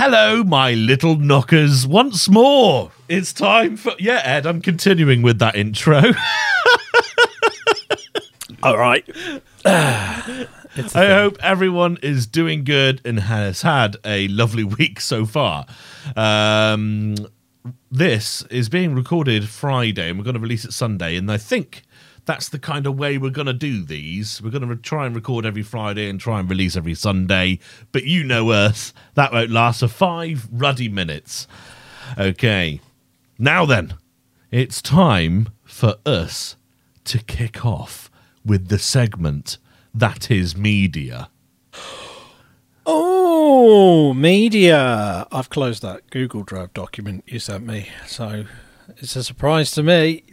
Hello, my little knockers, once more. It's time for. Yeah, Ed, I'm continuing with that intro. All right. I hope everyone is doing good and has had a lovely week so far. Um, this is being recorded Friday and we're going to release it Sunday. And I think that's the kind of way we're going to do these. We're going to try and record every Friday and try and release every Sunday. But you know us, that won't last for five ruddy minutes. Okay. Now then, it's time for us to kick off with the segment that is media. Oh, media. I've closed that Google Drive document you sent me, so it's a surprise to me.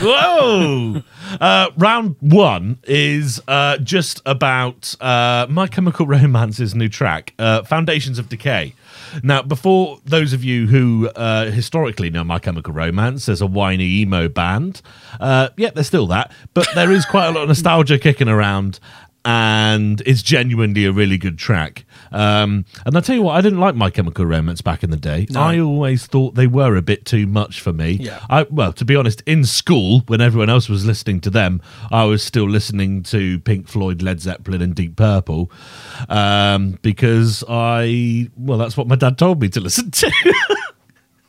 Whoa! uh, round one is uh, just about uh, My Chemical Romance's new track, uh, Foundations of Decay. Now, before those of you who uh, historically know My Chemical Romance as a whiny emo band, uh, yeah, they're still that, but there is quite a lot of nostalgia kicking around, and it's genuinely a really good track. Um, and I tell you what, I didn't like My Chemical Romance back in the day. No. I always thought they were a bit too much for me. Yeah. I well, to be honest, in school when everyone else was listening to them, I was still listening to Pink Floyd, Led Zeppelin, and Deep Purple um, because I well, that's what my dad told me to listen to.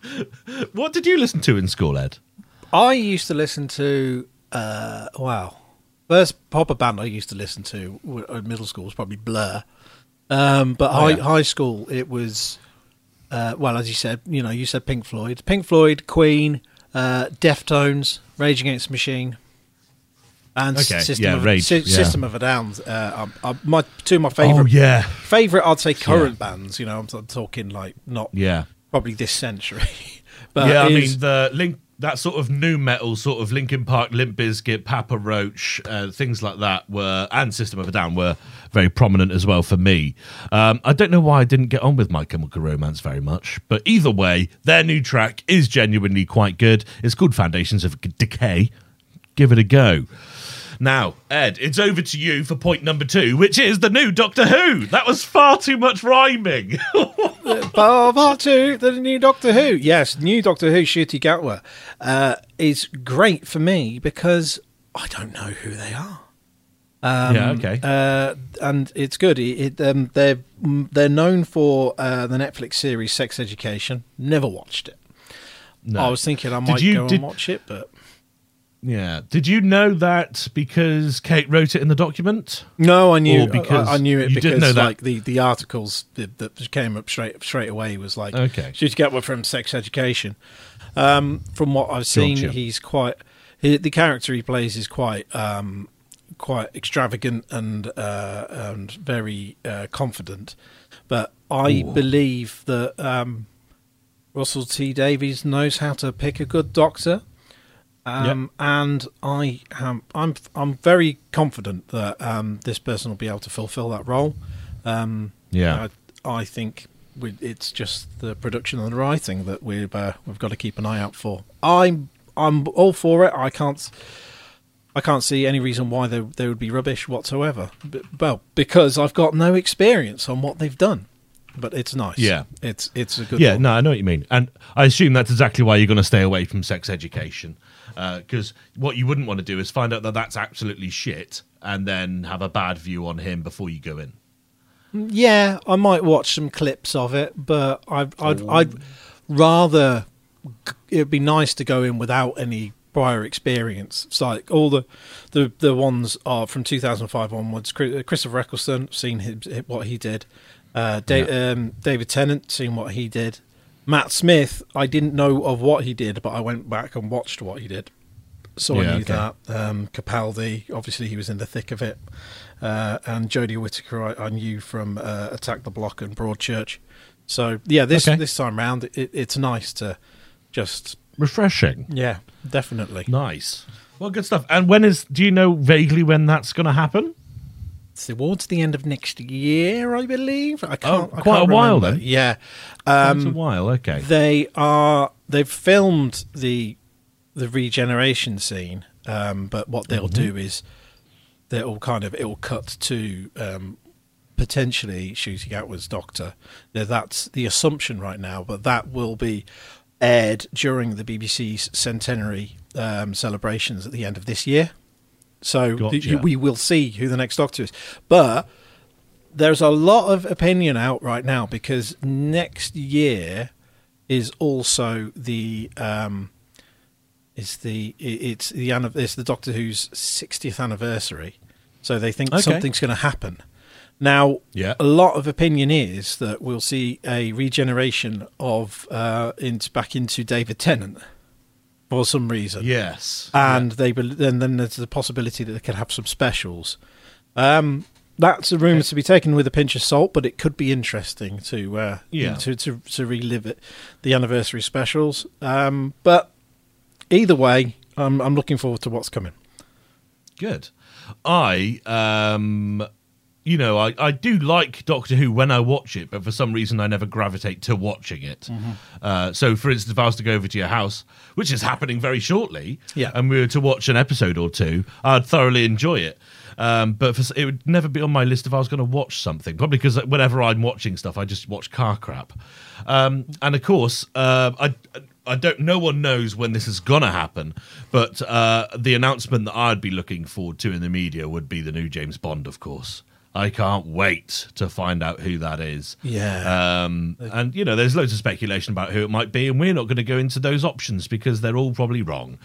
what did you listen to in school, Ed? I used to listen to, uh, wow. First proper band I used to listen to in middle school was probably Blur. Um, but Oh, high, yeah. high school, it was, uh, well, as you said, you know, you said Pink Floyd. Pink Floyd, Queen, uh, Deftones, Rage Against the Machine. And Okay, System, yeah, of, Rage, yeah. System of a Down. Uh, um, uh, my two of my Oh favorite, yeah, favorite, I'd say current bands. You know, I'm, I'm talking like not yeah, probably this century, but yeah. I mean the link. That sort of nu metal, sort of Linkin Park, Limp Bizkit, Papa Roach, uh, things like that were, and System of a Down were very prominent as well for me. Um, I don't know why I didn't get on with My Chemical Romance very much, but either way, their new track is genuinely quite good. It's called Foundations of Decay. Give it a go. Now, Ed, it's over to you for point number two, which is the new Doctor Who. That was far too much rhyming. Part part two, the new Doctor Who. Yes, new Doctor Who, Ncuti Gatwa, uh, is great for me because I don't know who they are. Um, Yeah, okay. Uh, and it's good. It, it, um, they're they're known for uh, the Netflix series Sex Education. Never watched it. No. I was thinking I might you- go did- and watch it, but Yeah. Did you know that because Kate wrote it in the document? no, I knew Or because I, I knew it you because didn't know that- like the, the articles that, that came up straight straight away was like Okay. Ncuti one from Sex Education. Um, from what I've seen, Gotcha. he's quite he, the character he plays is quite um, quite extravagant and uh, and very uh, confident. But I believe that um, Russell T Davies knows how to pick a good doctor. Um, and I am I'm I'm very confident that um, this person will be able to fulfil that role. Um, Yeah. I, I think we, it's just the production and the writing that we've uh, we've got to keep an eye out for. I'm I'm all for it. I can't I can't see any reason why they they would be rubbish whatsoever. B- well, because I've got no experience on what they've done. But it's nice. Yeah. it's it's a good. Yeah, one. no, I know what you mean. And I assume that's exactly why you're going to stay away from sex education. Uh, because what you wouldn't want to do is find out that that's absolutely shit and then have a bad view on him before you go in. Yeah, I might watch some clips of it, but I'd, I'd, oh. I'd rather. It'd be nice to go in without any prior experience. It's like all the, the, the ones are from 2005 onwards. Uh, Christopher Eccleston, seen his, what he did. Uh, da- um, David Tennant, seeing what he did. Matt Smith, I didn't know of what he did, but I went back and watched what he did. So Yeah, I knew okay. that. Um, Capaldi, obviously, he was in the thick of it. Uh, and Jodie Whittaker, I, I knew from uh, Attack the Block and Broadchurch. So yeah, this Okay. this time round, it, it's nice to just Refreshing. yeah, definitely. Nice. Well, good stuff. And when is, do you know vaguely when that's going to happen? Towards the end of next year, I believe. I can't. Oh, quite can't a while remember. then. Yeah. It's Um, a while, okay. They are. They've filmed the the regeneration scene, um, but what they'll Mm-hmm. do is they'll kind of it'll cut to um, potentially Ncuti Gatwa's Doctor. Now, That's the assumption right now, but that will be aired during the BBC's centenary um, celebrations at the end of this year. So Gotcha. th- we will see who the next Doctor is. But there's a lot of opinion out right now because next year is also the um, is the it's the it's the Doctor Who's 60th anniversary. So they think Okay. something's going to happen. Now, Yeah. a lot of opinion is that we'll see a regeneration of uh, into, back into David Tennant for some reason Yes. and they bel then then there's the possibility that they could have some specials. Um, that's a rumor to be taken with a pinch of salt, but it could be interesting to uh, Yeah. to, to to relive it, the anniversary specials. Um, but either way, I'm I'm looking forward to what's coming. Good. I, um, you know, I, I do like Doctor Who when I watch it, but for some reason I never gravitate to watching it. Mm-hmm. Uh, so, for instance, if I was to go over to your house, which is happening very shortly, Yeah. and we were to watch an episode or two, I'd thoroughly enjoy it. Um, but for, it would never be on my list if I was going to watch something. Probably because whenever I'm watching stuff, I just watch car crap. Um, and of course, uh, I, I don't. No one knows when this is gonna happen, but uh, the announcement that I'd be looking forward to in the media would be the new James Bond, of course. I can't wait to find out who that is. Yeah. Um, and you know, there's loads of speculation about who it might be, and we're not going to go into those options because they're all probably wrong,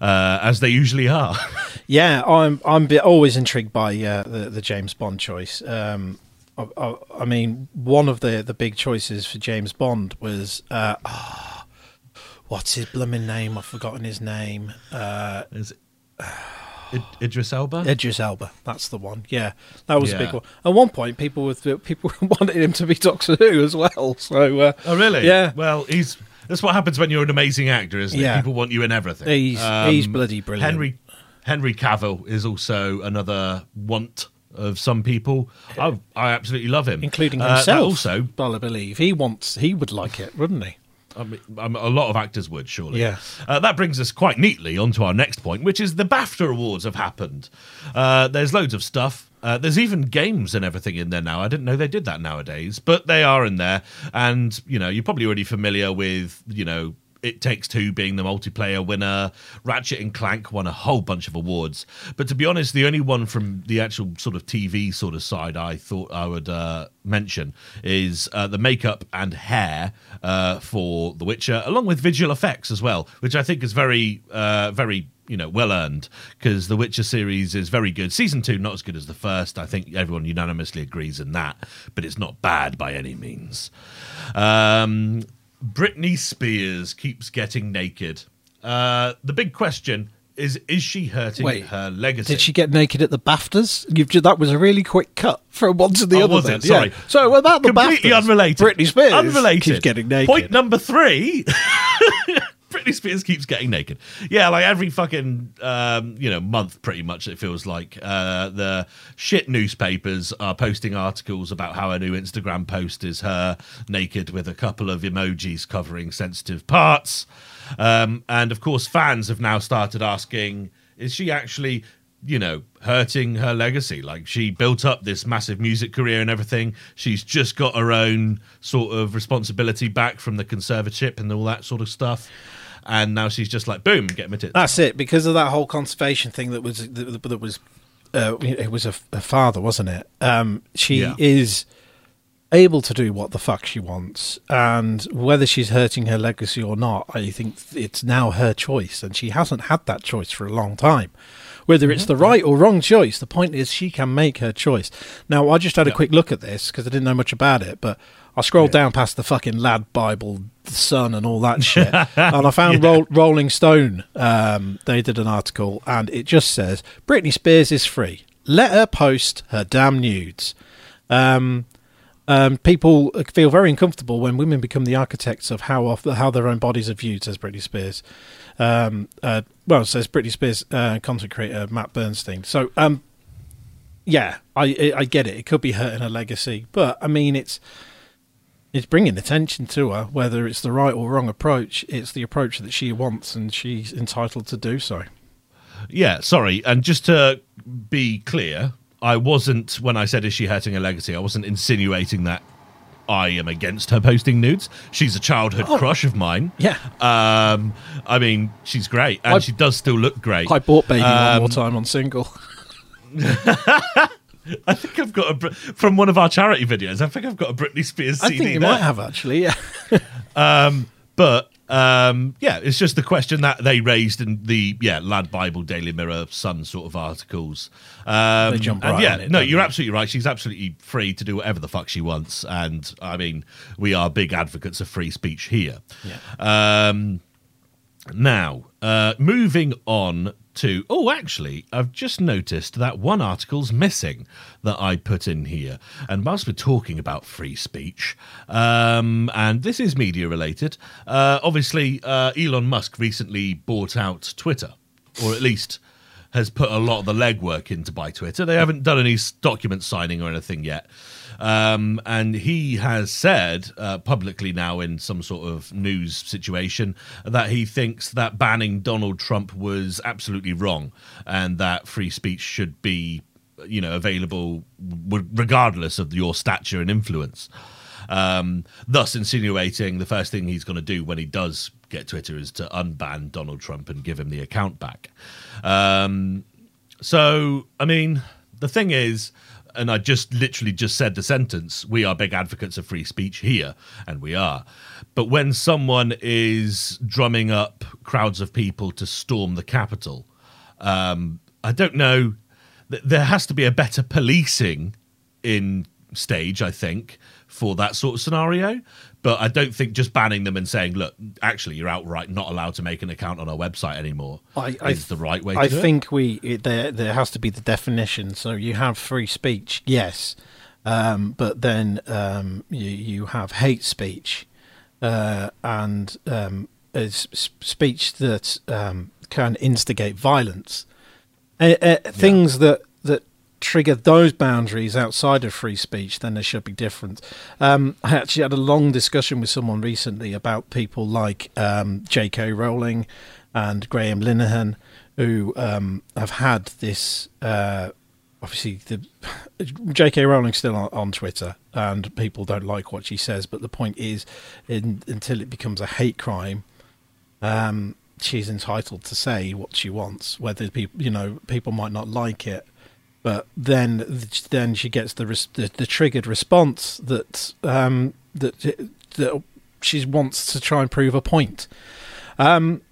uh, as they usually are. Yeah, I'm I'm always intrigued by uh, the the James Bond choice. Um, I, I, I mean, one of the the big choices for James Bond was uh, ah, what's his blooming name? I've forgotten his name. Uh, is it Id- Idris Elba? Idris Elba. That's the one. Yeah, that was a big one. At one point, people with people wanted him to be Doctor Who as well. So uh, oh, really? Yeah. Well, he's. That's what happens when you're an amazing actor, isn't it? People want you in everything. Um, He's- he's bloody brilliant. Henry Henry Cavill is also another want of some people. I, I absolutely love him, including Uh, himself. also, I believe he wants he would like it, wouldn't he? I mean, a lot of actors would surely. Yeah. Uh, that brings us quite neatly onto our next point, which is the BAFTA awards have happened. Uh, there's loads of stuff. Uh, there's even games and everything in there now. I didn't know they did that nowadays, but they are in there. And you know, you're probably already familiar with you know. It Takes Two being the multiplayer winner. Ratchet and Clank won a whole bunch of awards. But to be honest, the only one from the actual sort of TV sort of side I thought I would uh, mention is uh, the makeup and hair uh, for The Witcher, along with visual effects as well, which I think is very, uh, very you know well earned because the witcher series is very good season two not as good as the first i think everyone unanimously agrees in that but it's not bad by any means um britney spears keeps getting naked uh the big question is is she hurting Wait, her legacy Did she get naked at the BAFTAs? You've that was a really quick cut from one to the Oh, other. was then. it? Sorry. Yeah. So what about the completely BAFTAs? unrelated. Britney Spears unrelated. keeps getting naked. Point number three. Britney Spears keeps getting naked. Yeah, like every fucking um, you know month, pretty much. It feels like uh, the shit newspapers are posting articles about how a new Instagram post is her naked with a couple of emojis covering sensitive parts, um, and of course, fans have now started asking: Is she actually? you know, hurting her legacy. Like she built up this massive music career and everything. She's just got her own sort of responsibility back from the conservatorship and all that sort of stuff. And now she's just like, boom, get my tits. That's it. Because of that whole conservation thing that was that, that was uh, it was a, a father, wasn't it? Um, she Yeah. is able to do what the fuck she wants, and whether she's hurting her legacy or not, I think it's now her choice, and she hasn't had that choice for a long time. Whether it's the right or wrong choice, the point is she can make her choice. Now, I just had a Yeah. quick look at this because I didn't know much about it, but I scrolled down past the fucking lad Bible, the Sun, and all that shit, and I found Roll, Rolling Stone. Um, they did an article, and it just says Britney Spears is free. Let her post her damn nudes. Um, um, people feel very uncomfortable when women become the architects of how off, how their own bodies are viewed, says Britney Spears. Um, uh, well, says Britney Spears uh, content creator Matt Bernstein. So, um, yeah, I I get it. It could be hurting her legacy, but I mean, it's it's bringing attention to her. Whether it's the right or wrong approach, it's the approach that she wants, and she's entitled to do so. Yeah, sorry. And just to be clear, I wasn't when I said is she hurting her legacy. I wasn't insinuating that I am against her posting nudes. She's a childhood oh. crush of mine. Yeah. Um, I mean, she's great, and I, she does still look great. I bought Baby um, one more time on single. I think I've got a from one of our charity videos. I think I've got a Britney Spears CD. I think you there. might have actually. Yeah. um, but um, yeah, it's just the question that they raised in the yeah Lad Bible, Daily Mirror, Sun sort of articles. Um, they jump right yeah, it, no, you're they? absolutely right. She's absolutely free to do whatever the fuck she wants, and I mean, we are big advocates of free speech here. Yeah. Um, now, uh, moving on to oh actually i've just noticed that one article's missing that i put in here. And whilst we're talking about free speech um, and this is media related uh, obviously uh, elon musk recently bought out twitter or at least has put a lot of the legwork into buy twitter they haven't done any document signing or anything yet um, and he has said uh, publicly now in some sort of news situation that he thinks that banning Donald Trump was absolutely wrong and that free speech should be, you know, available regardless of your stature and influence. Um, thus insinuating the first thing he's going to do when he does get Twitter is to unban Donald Trump and give him the account back. Um, so, I mean, the thing is, and I just literally just said the sentence, we are big advocates of free speech here, and we are. But when someone is drumming up crowds of people to storm the Capitol, um, I don't know. There has to be a better policing in stage, I think, for that sort of scenario. But I don't think just banning them and saying, "Look, actually, you're outright not allowed to make an account on our website anymore," I, I is the right way. I think it. we it, there there has to be the definition. So you have free speech, yes, um, but then um, you you have hate speech, uh, and um, speech that um, can instigate violence. Uh, uh, things yeah. that that trigger those boundaries outside of free speech, then there should be different. Um, I actually had a long discussion with someone recently about people like um, J.K. Rowling and Graham Linehan, who um, have had this. Uh, obviously, the J.K. Rowling's still on, on, Twitter, and people don't like what she says. But the point is, in, until it becomes a hate crime. Um, she's entitled to say what she wants, whether people, you know, people might not like it, but then then she gets the the, the, triggered response that um, that that she wants to try and prove a point. Um,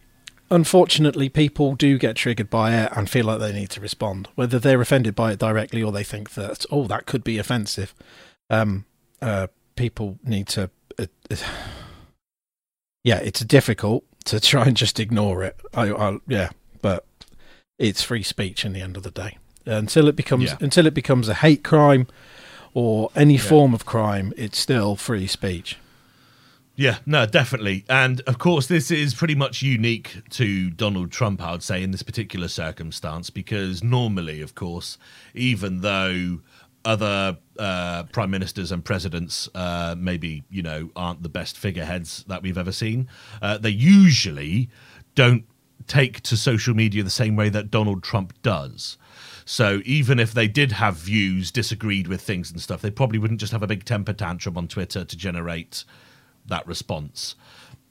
unfortunately, people do get triggered by it and feel like they need to respond, whether they're offended by it directly or they think that oh that could be offensive. Um, uh, people need to. Uh, uh, yeah, it's difficult to try and just ignore it. I, I yeah, but it's free speech in the end of the day until it becomes yeah. until it becomes a hate crime or any yeah. form of crime. It's still free speech. Yeah, no, definitely. And of course, this is pretty much unique to Donald Trump, I would say, in this particular circumstance, because normally, of course, even though other uh, prime ministers and presidents uh, maybe, you know, aren't the best figureheads that we've ever seen, uh, they usually don't take to social media the same way that Donald Trump does. So even if they did have views, disagreed with things and stuff, they probably wouldn't just have a big temper tantrum on Twitter to generate that response.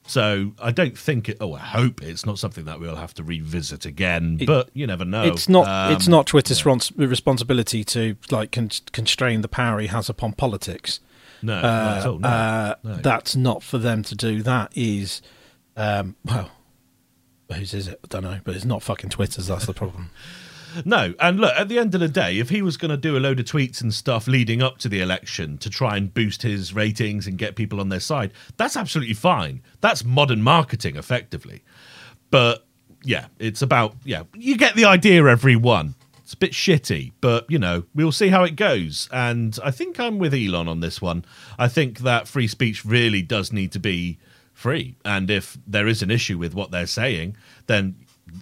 So I don't think it. Oh, I hope it's not something that we'll have to revisit again. It, but you never know. It's not. Um, it's not Twitter's yeah. responsibility to like con- constrain the power he has upon politics. No, uh, no, uh, no, that's not for them to do. That is, um, well, whose is it? I don't know, but it's not fucking Twitter's. That's the problem. No, and look, at the end of the day, if he was going to do a load of tweets and stuff leading up to the election to try and boost his ratings and get people on their side, that's absolutely fine. That's modern marketing, effectively. But yeah, it's about, yeah, you get the idea, everyone. It's a bit shitty, but you know, we'll see how it goes. And I think I'm with Elon on this one. I think that free speech really does need to be free. And if there is an issue with what they're saying, then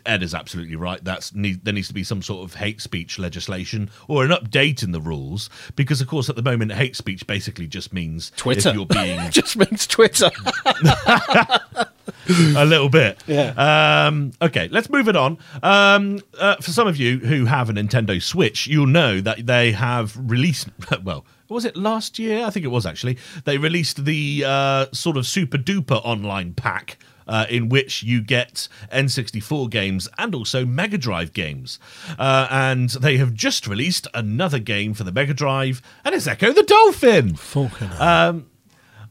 Ed is absolutely right. That's need, there needs to be some sort of hate speech legislation or an update in the rules because, of course, at the moment, hate speech basically just means Twitter. you're being just means Twitter. a little bit. Yeah. Um, okay, let's move it on. Um, uh, for some of you who have a Nintendo Switch, you'll know that they have released. Well, was it last year? I think it was actually. They released the uh, sort of super duper online pack. Uh, in which you get N64 games and also Mega Drive games. Uh, and they have just released another game for the Mega Drive, and it's Ecco the Dolphin. Fucking hell. Um,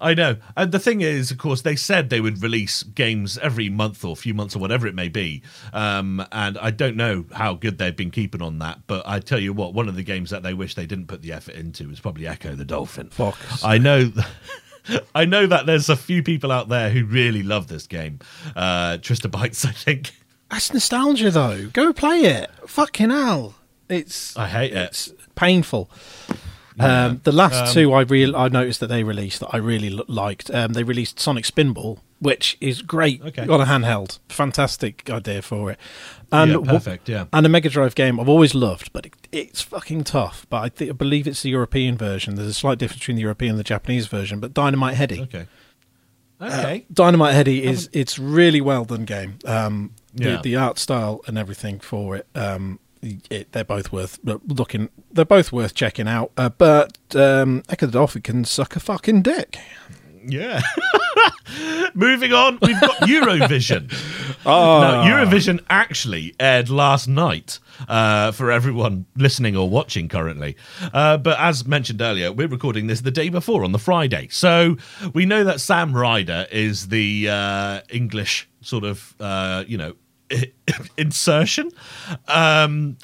I know. And the thing is, of course, they said they would release games every month or few months or whatever it may be. Um, and I don't know how good they've been keeping on that. But I tell you what, one of the games that they wish they didn't put the effort into is probably Ecco the Dolphin. Fox. I know. I know that there's a few people out there who really love this game. Uh, Trista Bites, I think. That's nostalgia, though. Go play it. Fucking hell. It's I hate it. it's painful. Um, the last two I real I noticed that they released that I really l- liked. Um, they released Sonic Spinball, which is great Okay. on a handheld. Fantastic idea for it. And Yeah, perfect, yeah. And a Mega Drive game I've always loved, but it, it's fucking tough. But I, thi- I believe it's the European version. There's a slight difference between the European and the Japanese version. But Dynamite Headdy, Okay. Okay. Dynamite Headdy is it's really well done game. Um, Yeah. the, the art style and everything for it. Um, it, they're both worth looking. They're both worth checking out. Uh, but um, Ecco the Dolphin can suck a fucking dick. Yeah. Moving on, we've got Eurovision. Oh, Now, Eurovision actually aired last night uh, for everyone listening or watching currently. Uh, but as mentioned earlier, we're recording this the day before on the Friday. So we know that Sam Ryder is the uh, English sort of, uh, you know, insertion. Um,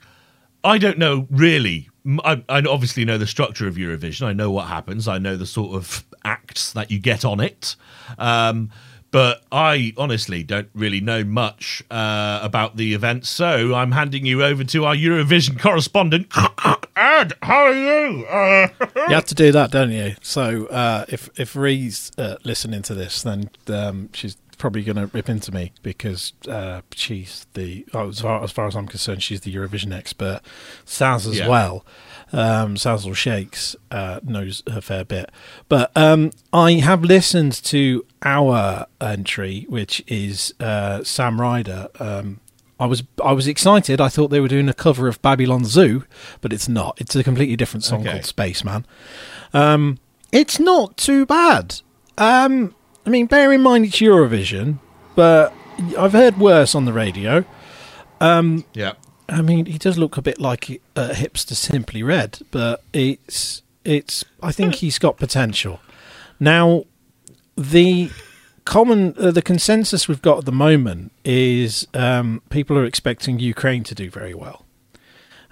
I don't know really. I obviously know the structure of Eurovision. I know what happens. I know the sort of acts that you get on it. Um, but I honestly don't really know much uh, about the event. So I'm handing you over to our Eurovision correspondent, Ed. How are you? Uh, you have to do that, don't you? So uh, if if Ree's uh, listening to this, then um, she's probably going to rip into me because uh, she's the oh, as, far, as far as I'm concerned, she's the Eurovision expert. Saz as Yeah. well. Um, Sazzle Shakes uh, knows a fair bit, but um, I have listened to our entry, which is uh, Sam Ryder. Um, I was I was excited. I thought they were doing a cover of Babylon Zoo, but it's not. It's a completely different song Okay. called Spaceman. Um, it's not too bad. Um, I mean, bear in mind it's Eurovision, but I've heard worse on the radio. yeah. I mean, he does look a bit like a hipster Simply Red, but it's it's. I think he's got potential. Now, the common uh, the consensus we've got at the moment is um, people are expecting Ukraine to do very well.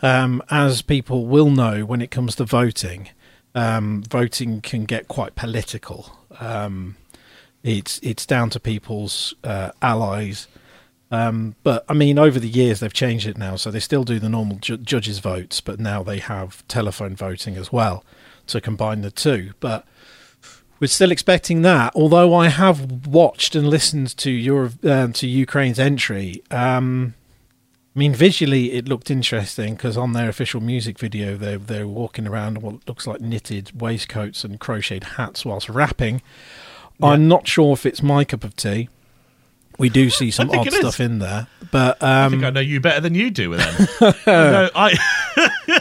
Um, as people will know, when it comes to voting, um, voting can get quite political. Um, it's it's down to people's uh, allies. Um, but I mean, over the years they've changed it now, so they still do the normal ju- judges' votes, but now they have telephone voting as well to combine the two. But we're still expecting that. Although I have watched and listened to your um, to Ukraine's entry. Um, I mean, visually it looked interesting because on their official music video, they're they're walking around in what looks like knitted waistcoats and crocheted hats whilst rapping. I'm not sure if it's my cup of tea. We do see some odd stuff in there, but I um, think I know you better than you do then. no, I,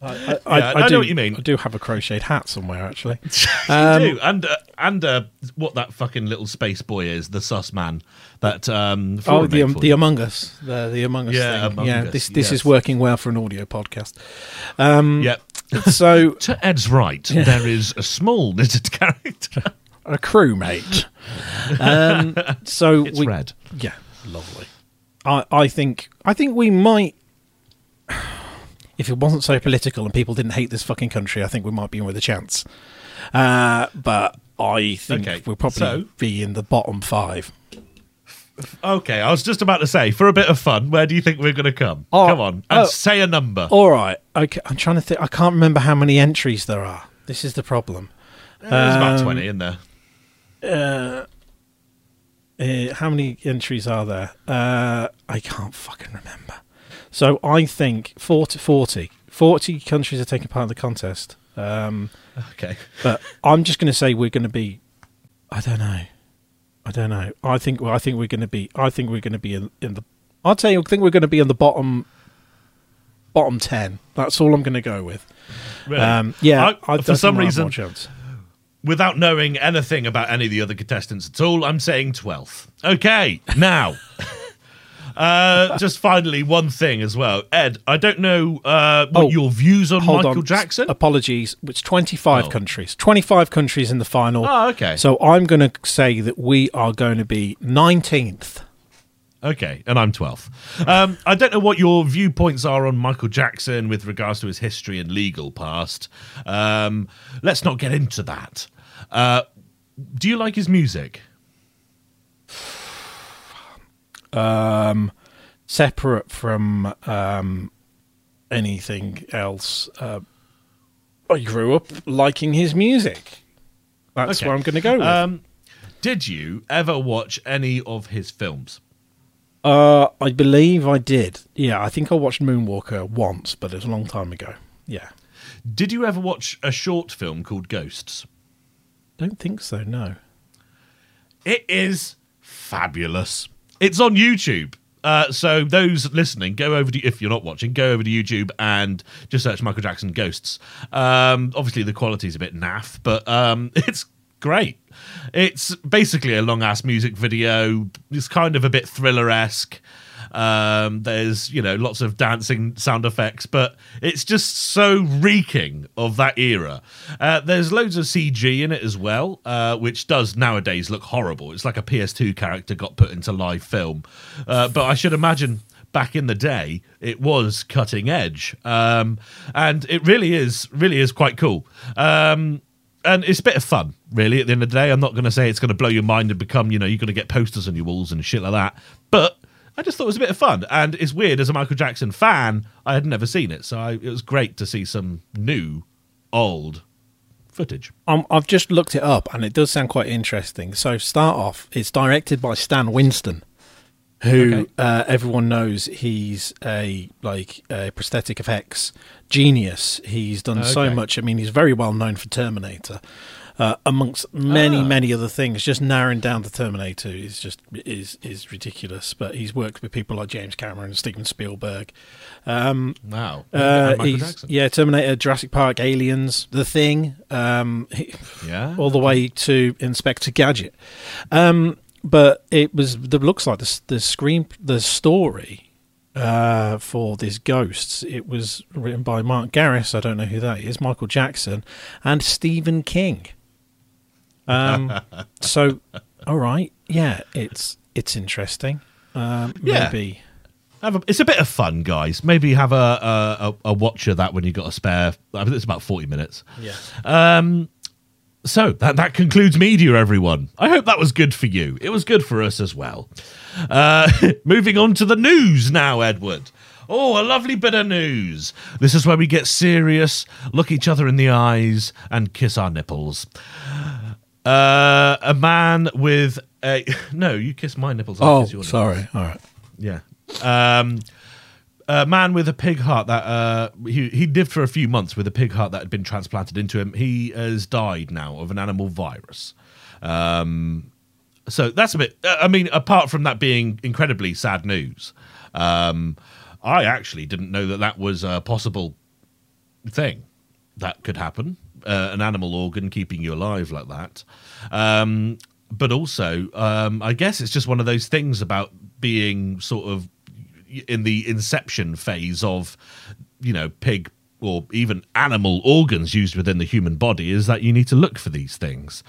I, I know do, what you mean. I do have a crocheted hat somewhere, actually. you Um, do. And, uh, and uh, what that fucking little space boy is, the sus man. That, um, Oh, the um, the. Among Us, the the Among Us Yeah, thing. Among yeah, Us, this this yes. is working well for an audio podcast. Um, Yep. So To Ed's right, there is a small knitted character. A crewmate. Um, so It's we, red. Yeah, lovely. I I think I think we might. If it wasn't so political and people didn't hate this fucking country, I think we might be in with a chance. Uh, but I think Okay, we'll probably so- be in the bottom five. Okay, I was just about to say, for a bit of fun, where do you think we're going to come? Oh, come on, and oh. say a number. All right. Okay. I'm trying to think. I can't remember how many entries there are. This is the problem. There's about um, 20 in there. Uh, uh, how many entries are there? Uh, I can't fucking remember. So I think 40, 40. 40 countries are taking part in the contest. Um, Okay. but I'm just going to say we're going to be, I don't know, I don't know. I think well, I think we're going to be. I think we're going to be in, in the. I'll tell you. I think we're going to be in the bottom. Bottom ten. That's all I'm going to go with. Really? Um, yeah. I- I, for I some think we'll have reason- more chance. Without knowing anything about any of the other contestants at all, I'm saying 12th. Okay, now. Uh, just finally, one thing as well, Ed. I don't know uh, what Oh, your views on Hold Michael on. Jackson. Apologies. It's 25 Oh. countries. 25 countries in the final. Oh, okay. So I'm going to say that we are going to be 19th. Okay, and I'm 12th. Um, I don't know what your viewpoints are on Michael Jackson with regards to his history and legal past. Um, let's not get into that. Uh, do you like his music? um, separate from um, anything else. Uh, I grew up liking his music. That's Okay. where I'm going to go with. Um, did you ever watch any of his films? Uh, I believe I did. Yeah, I think I watched Moonwalker once, but it was a long time ago. Yeah, Did you ever watch a short film called Ghosts? don't think so. No. It is fabulous. It's on YouTube. Uh, so those listening, go over to if you're not watching, go over to YouTube and just search Michael Jackson Ghosts. Um, obviously, the quality's a bit naff, but um, it's great. It's basically a long ass music video. It's kind of a bit thriller esque. Um, there's you know lots of dancing sound effects, but it's just so reeking of that era. Uh, there's loads of CG in it as well, uh, which does nowadays look horrible. It's like a PS2 character got put into live film, uh, but I should imagine back in the day it was cutting edge, um, and it really is really is quite cool. Um, and it's a bit of fun, really. At the end of the day, I'm not going to say it's going to blow your mind and become, you know, you're going to get posters on your walls and shit like that. But I just thought it was a bit of fun, and it's weird as a Michael Jackson fan. I had never seen it, so I, it was great to see some new, old footage. Um, I've just looked it up, and it does sound quite interesting. So, start off, it's directed by Stan Winston, who Okay. uh, everyone knows he's a like a prosthetic effects genius. He's done so much. I mean, he's very well known for Terminator, uh, amongst many Ah. many other things. Just narrowing down the Terminator is just is is ridiculous. But he's worked with people like James Cameron, and Steven Spielberg. Um, Wow. uh, yeah, Terminator, Jurassic Park, Aliens, The Thing. Um, he, Yeah. all the way to Inspector Gadget. Um, but it was the looks like the the screen the story uh, for this Ghosts. It was written by Mark Garris. I don't know who that is. Michael Jackson and Stephen King. Um, so, all right, yeah, it's it's interesting. Um, Yeah. Maybe. Have a, it's a bit of fun, guys. Maybe have a a, a, a watch of that when you got a spare. I think it's about forty minutes. Yeah. Um, so that that concludes media, everyone. I hope that was good for you. It was good for us as well. Uh, moving on to the news now, Edward. Oh, a lovely bit of news. This is where we get serious, look each other in the eyes, and kiss our nipples. Uh, a man with a no, you kiss my nipples. I Oh, kiss your nipples. sorry. All right. Yeah. Um, a man with a pig heart that uh, he he lived for a few months with a pig heart that had been transplanted into him. He has died now of an animal virus. Um, so that's a bit. uh, I mean, apart from that being incredibly sad news, um, I actually didn't know that that was a possible thing that could happen. Uh, an animal organ keeping you alive like that. Um, but also, um, I guess it's just one of those things about being sort of in the inception phase of, you know, pig or even animal organs used within the human body is that you need to look for these things.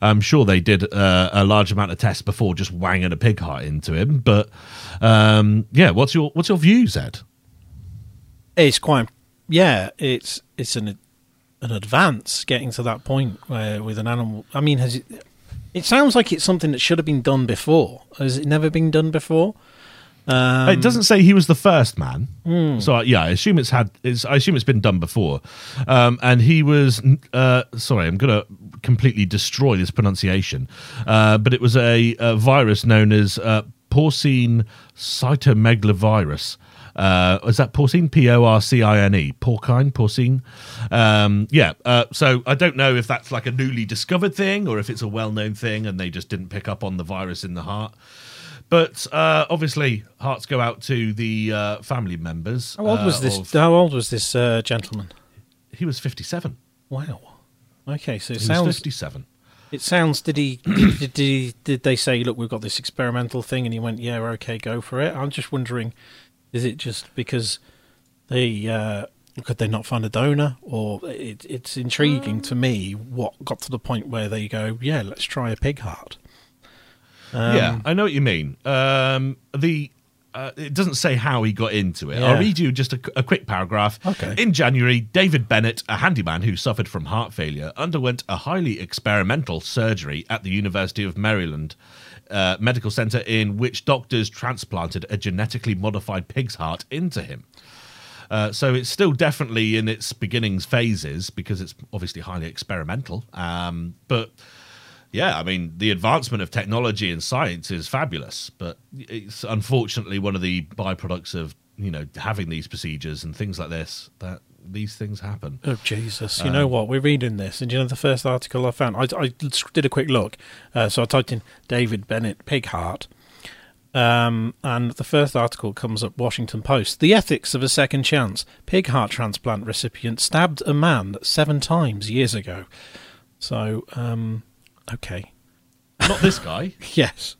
I'm sure they did uh, a large amount of tests before just wanging a pig heart into him. But um, yeah, what's your what's your view, Zed? It's quite yeah. It's it's an an advance getting to that point where with an animal. I mean, has it? It sounds like it's something that should have been done before. Has it never been done before? Um, it doesn't say he was the first man, so uh, yeah, I assume it's had. It's, I assume it's been done before, um, and he was. Uh, sorry, I'm going to completely destroy this pronunciation, uh, but it was a, a virus known as uh, porcine cytomegalovirus. Uh, is that porcine? P O R C I N E. Porcine, porcine. Um, yeah. Uh, so I don't know if that's like a newly discovered thing or if it's a well-known thing and they just didn't pick up on the virus in the heart. But uh, obviously, hearts go out to the uh, family members. How old was uh, this? of- How old was this uh, gentleman? he was fifty-seven. Wow. Okay, so it He was sounds. fifty-seven. It sounds. Did he? Did, did, he, did they say, "Look, we've got this experimental thing," and he went, "Yeah, okay, go for it." I'm just wondering, is it just because they uh, could they not find a donor, or it, it's intriguing to me what got to the point where they go, "Yeah, let's try a pig heart." Um, yeah, I know what you mean. Um, the uh, it doesn't say how he got into it. Yeah. I'll read you just a, a quick paragraph. Okay. In January, David Bennett, a handyman who suffered from heart failure, underwent a highly experimental surgery at the University of Maryland uh, Medical Center, in which doctors transplanted a genetically modified pig's heart into him. Uh, so it's still definitely in its beginnings phases because it's obviously highly experimental. Um, but yeah, I mean, the advancement of technology and science is fabulous, but it's unfortunately one of the byproducts of you know having these procedures and things like this that these things happen. Oh Jesus! You know what? We're reading this, and you know the first article I found. I, I did a quick look, uh, so I typed in David Bennett pig heart, um, and the first article comes up: Washington Post. The ethics of a second chance. Pig heart transplant recipient stabbed a man seven times years ago. So, um, okay, Not this guy. yes.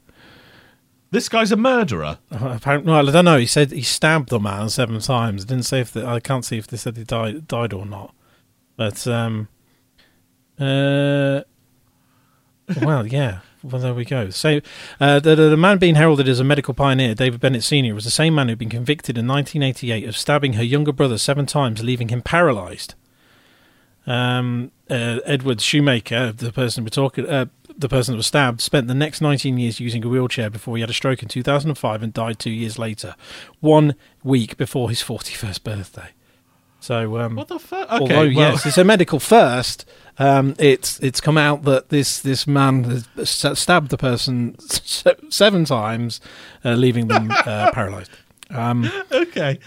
This guy's a murderer. Uh, Apparently, well, I don't know. He said he stabbed the man seven times. Didn't say if the, I can't see if they said he died died or not. But um, uh, well, yeah. Well, there we go. So, uh, the, the man being heralded as a medical pioneer, David Bennett Senior, was the same man who'd been convicted in 1988 of stabbing her younger brother seven times, leaving him paralysed. Um, uh, Edward Shoemaker, the person we're talking, uh, the person that was stabbed, spent the next 19 years using a wheelchair before he had a stroke in 2005 and died two years later, one week before his 41st birthday. So, um, What the fuck? Okay, although well, yes, it's a medical first, um, it's it's come out that this this man has stabbed the person seven times, uh, leaving them uh, paralysed. Um, okay,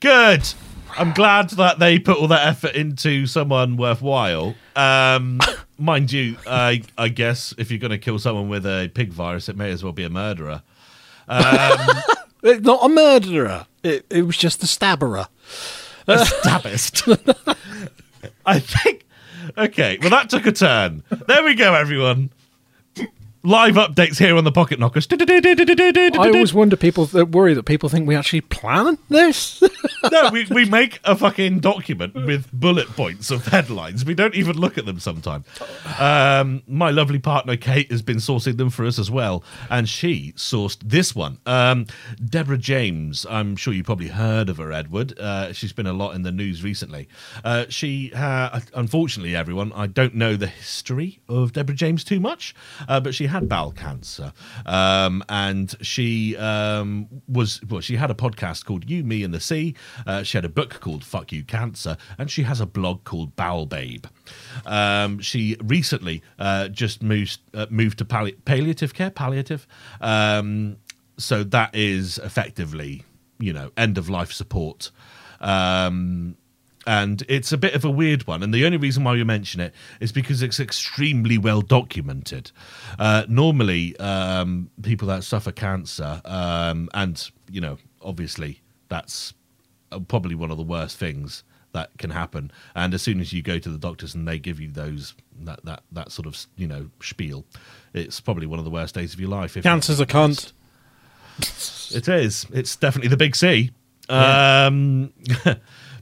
good. I'm glad that they put all that effort into someone worthwhile. Um, mind you, I I guess if you're going to kill someone with a pig virus, it may as well be a murderer. It's not a murderer. It, it was just a stabberer. a stabbist. I think. Okay, well, that took a turn. There we go, everyone. Live updates here on the Pocket Knockers. I always wonder people that worry that people think we actually plan this. no, we, we make a fucking document with bullet points of headlines. We don't even look at them sometimes. Um, my lovely partner Kate has been sourcing them for us as well, and she sourced this one. Um, Deborah James, I'm sure you probably heard of her, Edward. Uh, she's been a lot in the news recently. Uh, she, ha- unfortunately, everyone, I don't know the history of Deborah James too much, uh, but she had bowel cancer, um, and she um, was well. She had a podcast called "You, Me, and the Sea." Uh, she had a book called "Fuck You, Cancer," and she has a blog called Bowel Babe. Um, she recently uh, just moved uh, moved to palli- palliative care, palliative. Um, so that is effectively, you know, end of life support. Um, and it's a bit of a weird one. And the only reason why we mention it is because it's extremely well documented. Uh, normally, um, people that suffer cancer, um, and you know, obviously, that's uh, probably one of the worst things that can happen. And as soon as you go to the doctors and they give you those that that that sort of you know spiel, it's probably one of the worst days of your life. if Cancer's a cunt. It is. It's definitely the big C. Yeah. Um,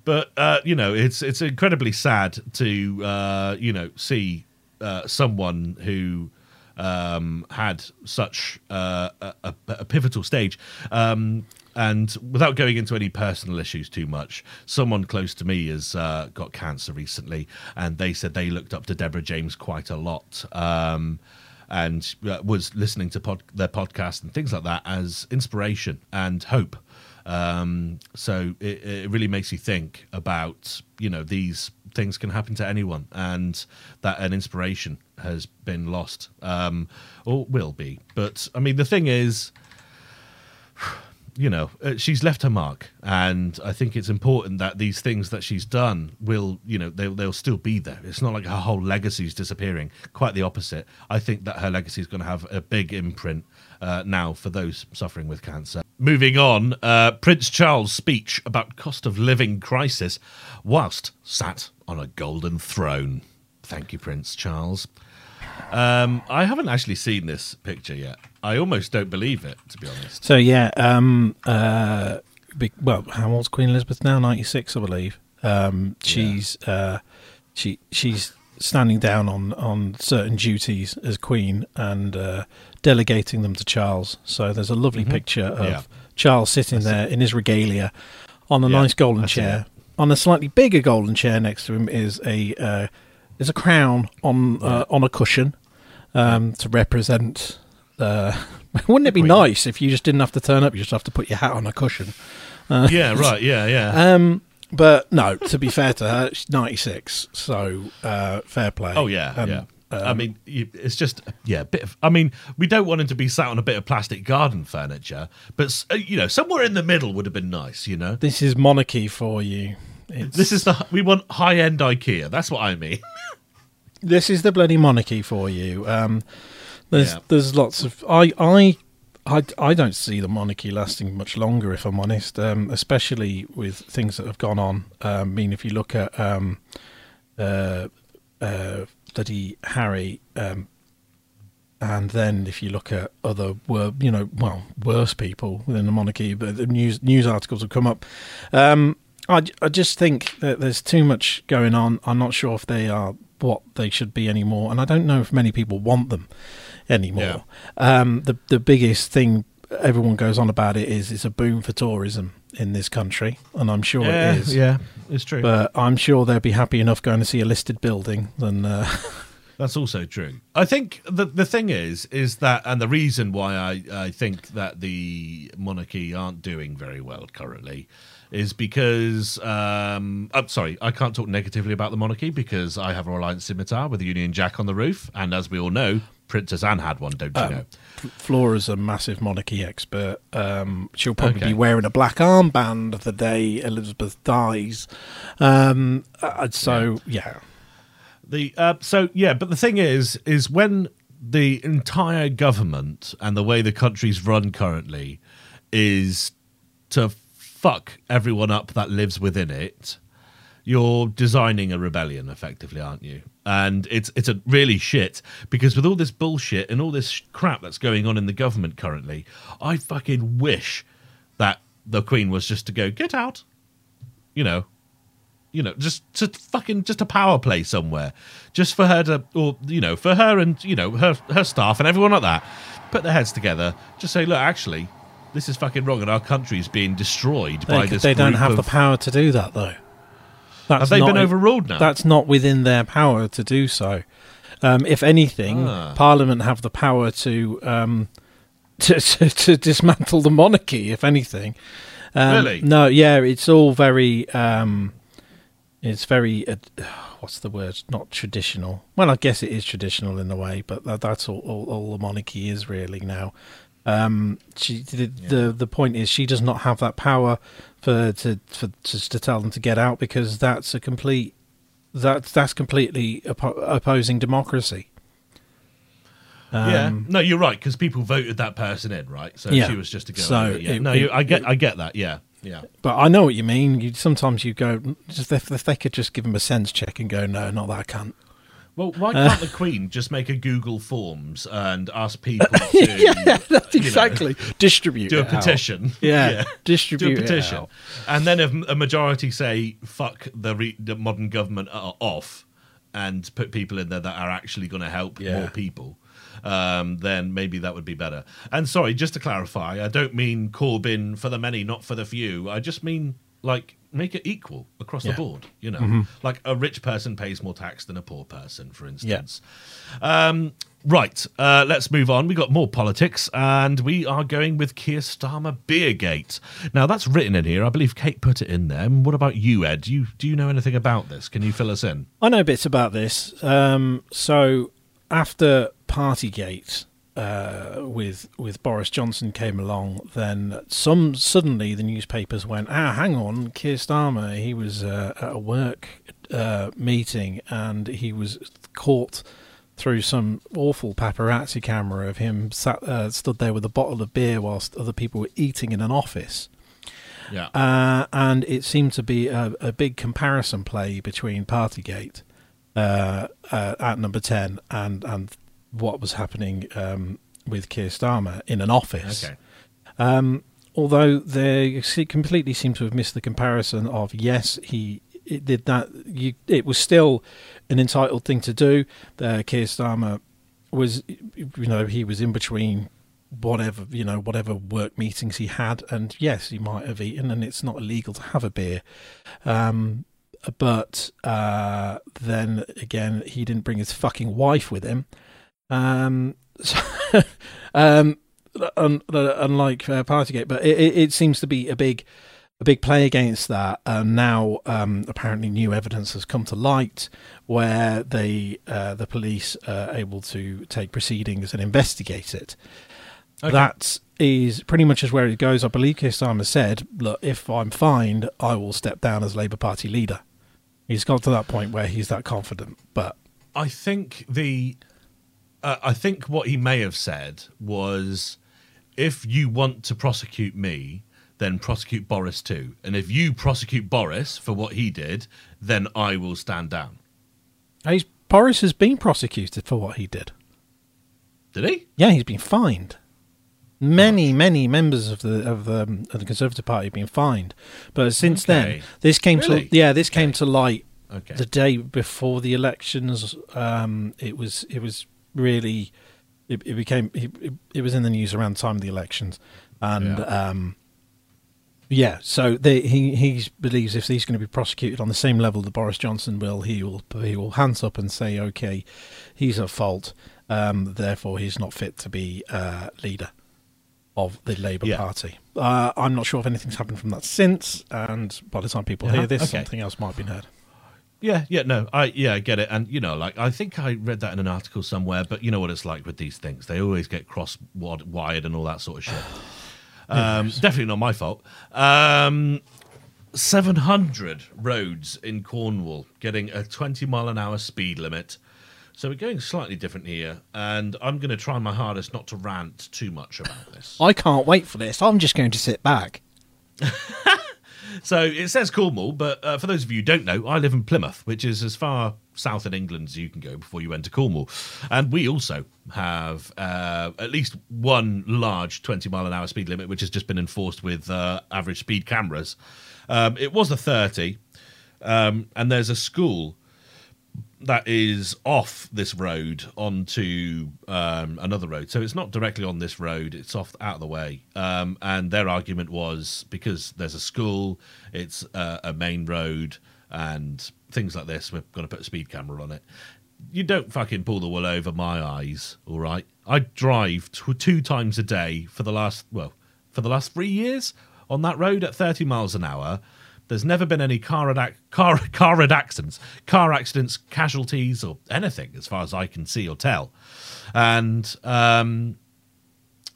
but uh, you know, it's it's incredibly sad to uh, you know see uh, someone who um, had such uh, a, a, pivotal stage. Um, and without going into any personal issues too much, someone close to me has uh, got cancer recently, and they said they looked up to Deborah James quite a lot. Um, and uh, was listening to pod- their podcast and things like that as inspiration and hope. Um, so it, it really makes you think about you know these things can happen to anyone, and that an inspiration has been lost um, or will be. But I mean, the thing is, you know, uh, she's left her mark, and I think it's important that these things that she's done will, you know, they'll, they'll still be there. It's not like her whole legacy is disappearing. Quite the opposite. I think that her legacy is going to have a big imprint uh, now for those suffering with cancer. Moving on, uh, Prince Charles' speech about cost of living crisis whilst sat on a golden throne. Thank you, Prince Charles. Um, I haven't actually seen this picture yet. I almost don't believe it, to be honest. So yeah, um, uh, be, well, how old's Queen Elizabeth now? Ninety six, I believe. Um, she's yeah. uh, she she's standing down on on certain duties as Queen and uh, delegating them to Charles. So there's a lovely mm-hmm. picture of yeah. Charles sitting there in his regalia on a yeah, nice golden chair. On a slightly bigger golden chair next to him is a uh, is a crown on uh, on a cushion um, to represent. Uh, wouldn't it be nice if you just didn't have to turn up? You just have to put your hat on a cushion. Uh, yeah, right. Yeah, yeah. Um, but no, to be fair to her, she's 96, so uh, fair play. Oh, yeah, um, yeah. Um, I mean, it's just yeah, a bit of. I mean, we don't want him to be sat on a bit of plastic garden furniture, but uh, you know, somewhere in the middle would have been nice. You know, this is monarchy for you. It's... This is the we want high end IKEA. That's what I mean. this is the bloody monarchy for you. Um, there's yeah. there's lots of I I. I, I don't see the monarchy lasting much longer, if I'm honest, um, especially with things that have gone on. Um, I mean, if you look at um, uh, uh, bloody Harry, um, and then if you look at other, you know, well, worse people within the monarchy, but the news news articles have come up. Um, I, I just think that there's too much going on. I'm not sure if they are what they should be anymore, and I don't know if many people want them anymore. Yeah. Um, the the biggest thing everyone goes on about it is it's a boom for tourism in this country, and I'm sure yeah, it is. Yeah, it's true. But I'm sure they'll be happy enough going to see a listed building than. Uh, That's also true. I think the the thing is is that, and the reason why I I think that the monarchy aren't doing very well currently is because um, I'm sorry, I can't talk negatively about the monarchy because I have a Reliant scimitar with a Union Jack on the roof, and as we all know, Princess Anne had one, don't you um, know? Flora's a massive monarchy expert. Um, she'll probably okay. be wearing a black armband the day Elizabeth dies. Um, uh, so yeah. yeah. The uh, so yeah, but the thing is, is when the entire government and the way the country's run currently is to fuck everyone up that lives within it, you're designing a rebellion effectively, aren't you? And it's it's a really shit because with all this bullshit and all this crap that's going on in the government currently, I fucking wish that the Queen was just to go get out, you know, you know, just to fucking just a power play somewhere, just for her to, or you know, for her and you know her her staff and everyone like that, put their heads together, just say, look, actually, this is fucking wrong, and our country is being destroyed they, by this. They don't have of, the power to do that, though. That's have they been overruled now? That's not within their power to do so. Um, if anything, ah. Parliament have the power to, um, to, to, to dismantle the monarchy. If anything, um, really? No, yeah, it's all very. Um, it's very. Uh, what's the word? Not traditional. Well, I guess it is traditional in a way, but that, that's all, all, all the monarchy is really now. Um, she the, yeah. the the point is she does not have that power for to for just to tell them to get out because that's a complete that's that's completely oppo- opposing democracy. Um, yeah, no, you're right because people voted that person in, right? So yeah. she was just a girl. So yeah. it, no, it, you, I get, it, I get that. Yeah, yeah. But I know what you mean. You sometimes you go, just if, if they could just give him a sense check and go, no, not that cunt. Well, why uh, can't uh, the Queen just make a Google Forms and ask people to yeah, that's exactly know, distribute do a petition, yeah, yeah, distribute do a petition, and then if a majority say fuck the, re- the modern government are off and put people in there that are actually going to help yeah. more people. Um, then maybe that would be better. And sorry, just to clarify, I don't mean Corbyn for the many, not for the few. I just mean like make it equal across yeah. the board. You know, mm-hmm. like a rich person pays more tax than a poor person, for instance. Yeah. Um, right, uh, let's move on. We got more politics, and we are going with Keir Starmer Beergate. Now that's written in here. I believe Kate put it in there. what about you, Ed? Do you do you know anything about this? Can you fill us in? I know bits about this. Um, so after Partygate. Uh, with with Boris Johnson came along, then some suddenly the newspapers went, ah, hang on, Keir Starmer, he was uh, at a work uh, meeting and he was caught through some awful paparazzi camera of him sat uh, stood there with a bottle of beer whilst other people were eating in an office. Yeah. Uh, and it seemed to be a, a big comparison play between Partygate uh, uh, at number 10 and, and what was happening um, with Keir Starmer in an office. Okay. Um, although they completely seem to have missed the comparison of yes, he it did that. You, it was still an entitled thing to do. Uh, Keir Starmer was, you know, he was in between whatever you know whatever work meetings he had and yes he might have eaten and it's not illegal to have a beer um, but uh, then again he didn't bring his fucking wife with him um, so, um, un, unlike uh, Partygate, but it, it, seems to be a big a big play against that. And now, um, apparently, new evidence has come to light where they uh, the police are able to take proceedings and investigate it. Okay. That is pretty much as where it goes. I believe Keir Starmer said, "Look, if I'm fined, I will step down as Labour Party leader." He's got to that point where he's that confident, but I think the uh, I think what he may have said was, if you want to prosecute me, then prosecute Boris too. And if you prosecute Boris for what he did, then I will stand down. He's, Boris has been prosecuted for what he did. Did he? Yeah, he's been fined. Many, many members of the of the, um, of the Conservative Party have been fined, but since okay. then, this came really? to yeah, this okay. came to light okay. the day before the elections. Um, it was it was really it, it became it, it, was in the news around the time of the elections, and yeah. Um, yeah so they, he he believes if he's going to be prosecuted on the same level that Boris Johnson will, he will he will hands up and say, okay, he's at fault, um, therefore he's not fit to be uh, leader of the Labour yeah. Party. Uh, I'm not sure if anything's happened from that since, and by the time people uh-huh. hear this, okay. something else might have been heard. Yeah, yeah, no, I yeah, I get it, and you know, like I think I read that in an article somewhere, but you know what it's like with these things; they always get cross wired and all that sort of shit. Um, definitely not my fault. Um, 700 roads in Cornwall getting a 20 mile an hour speed limit. So we're going slightly different here, and I'm going to try my hardest not to rant too much about this. I can't wait for this. I'm just going to sit back. So it says Cornwall, but uh, for those of you who don't know, I live in Plymouth, which is as far south in England as you can go before you enter Cornwall. And we also have uh, at least one large 20 mile an hour speed limit, which has just been enforced with uh, average speed cameras. Um, it was a 30, um, and there's a school that is off this road onto um, another road. So it's not directly on this road; it's off out of the way. Um, and their argument was because there's a school, it's uh, a main road, and things like this. We're going to put a speed camera on it. You don't fucking pull the wool over my eyes, all right? I drive t- two times a day for the last well for the last three years on that road at 30 miles an hour there's never been any car, car, car accidents, car accidents, casualties, or anything, as far as I can see or tell. And um,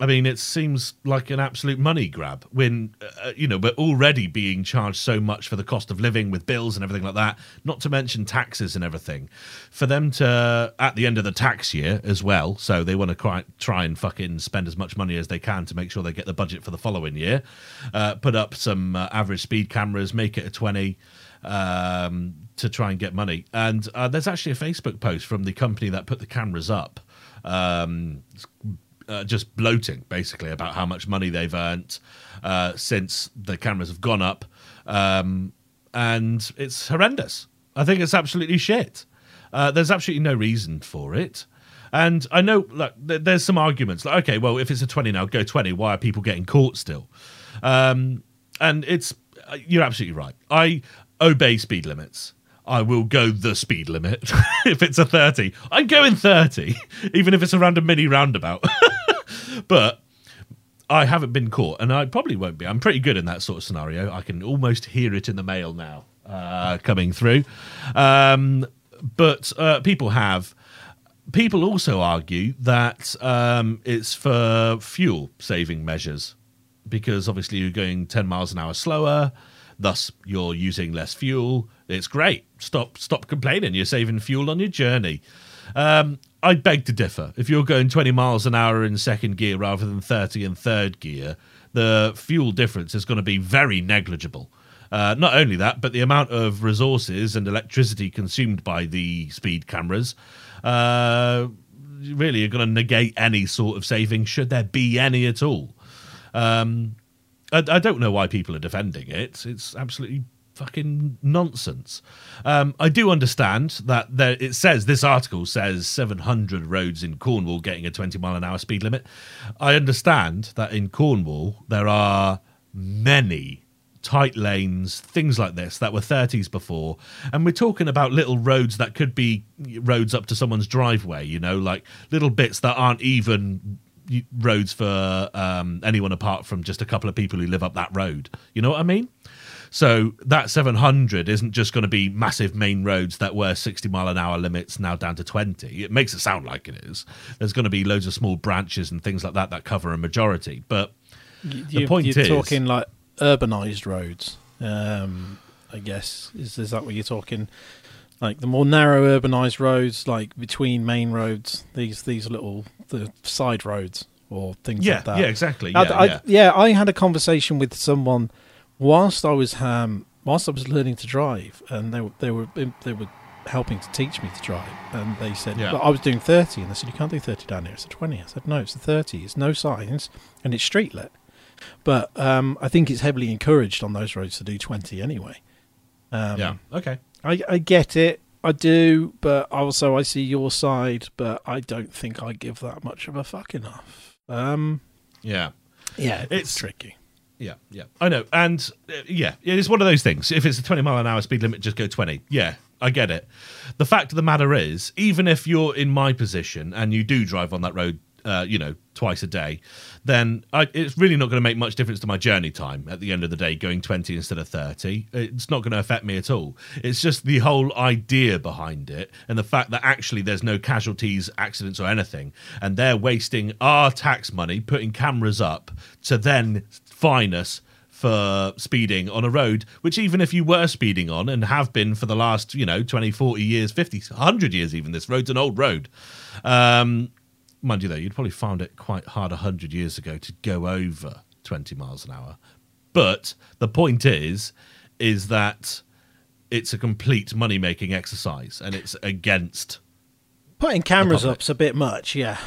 I mean, it seems like an absolute money grab when, uh, you know, we're already being charged so much for the cost of living with bills and everything like that, not to mention taxes and everything. For them to, at the end of the tax year as well, so they want to try and fucking spend as much money as they can to make sure they get the budget for the following year, uh, put up some uh, average speed cameras, make it a 20. Um, to try and get money. And uh, there's actually a Facebook post from the company that put the cameras up. Um, uh, just bloating basically about how much money they've earned uh, since the cameras have gone up, um, and it's horrendous. I think it's absolutely shit. Uh, there's absolutely no reason for it. And I know, look, th- there's some arguments like, okay, well, if it's a 20 now, go 20. Why are people getting caught still? Um, and it's, uh, you're absolutely right. I obey speed limits. I will go the speed limit. if it's a 30, I'm going 30, even if it's around a mini roundabout. but I haven't been caught, and I probably won't be. I'm pretty good in that sort of scenario. I can almost hear it in the mail now uh, coming through. Um, but uh, people have people also argue that um, it's for fuel saving measures because obviously you're going 10 miles an hour slower, thus you're using less fuel. It's great. Stop stop complaining. You're saving fuel on your journey. Um, I beg to differ. If you're going 20 miles an hour in second gear rather than 30 in third gear, the fuel difference is going to be very negligible. Uh, not only that, but the amount of resources and electricity consumed by the speed cameras uh, really are going to negate any sort of saving, should there be any at all. Um, I, I, don't know why people are defending it. It's absolutely fucking nonsense. Um, I do understand that there, it says this article says 700 roads in Cornwall getting a 20 mile an hour speed limit. I understand that in Cornwall there are many tight lanes, things like this that were 30s before. And we're talking about little roads that could be roads up to someone's driveway, you know, like little bits that aren't even roads for um, anyone apart from just a couple of people who live up that road. You know what I mean? So that 700 isn't just going to be massive main roads that were 60 mile an hour limits now down to 20. It makes it sound like it is. There's going to be loads of small branches and things like that that cover a majority. But you, the point you're is, talking like urbanized roads. Um, I guess is is that what you're talking? Like the more narrow urbanized roads, like between main roads, these these little the side roads or things yeah, like that. Yeah, exactly. Yeah, I, yeah. I, yeah, I had a conversation with someone whilst I was um, whilst I was learning to drive, and they were they were they were helping to teach me to drive, and they said, yeah. well, I was doing thirty, and they said you can't do thirty down here. It's a twenty. I said no, it's a thirty. It's no signs, and it's street lit. But um, I think it's heavily encouraged on those roads to do twenty anyway. Um, yeah. Okay. I, I get it. I do, but also I see your side, but I don't think I give that much of a fuck enough. Um, yeah, yeah, it's tricky. Yeah, yeah, I know, and uh, yeah, it is one of those things. If it's a twenty mile an hour speed limit, just go twenty. Yeah, I get it. The fact of the matter is, even if you're in my position and you do drive on that road uh, you know, twice a day, then I, it's really not going to make much difference to my journey time at the end of the day, going 20 instead of 30. It's not going to affect me at all. It's just the whole idea behind it and the fact that actually there's no casualties, accidents, or anything. And they're wasting our tax money putting cameras up to then fine us for speeding on a road, which even if you were speeding on and have been for the last, you know, 20, 40 years, 50, 100 years even, this road's an old road. Um, mind you, though, you'd probably found it quite hard 100 years ago to go over 20 miles an hour. But the point is, is that it's a complete money making exercise and it's against. Putting cameras up's a bit much, yeah.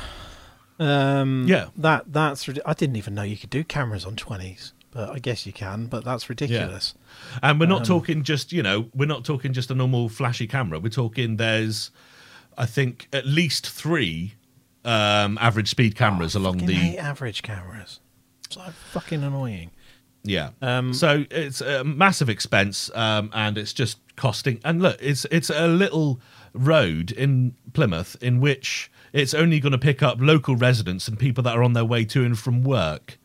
Um, yeah. That that's I didn't even know you could do cameras on 20s but I guess you can. But that's ridiculous. Yeah. And we're not um, talking just you know we're not talking just a normal flashy camera. We're talking there's I think at least three um, average speed cameras oh, along the average cameras. So fucking annoying. Yeah. Um, so it's a massive expense, um, and it's just costing. And look, it's it's a little road in Plymouth in which it's only going to pick up local residents and people that are on their way to and from work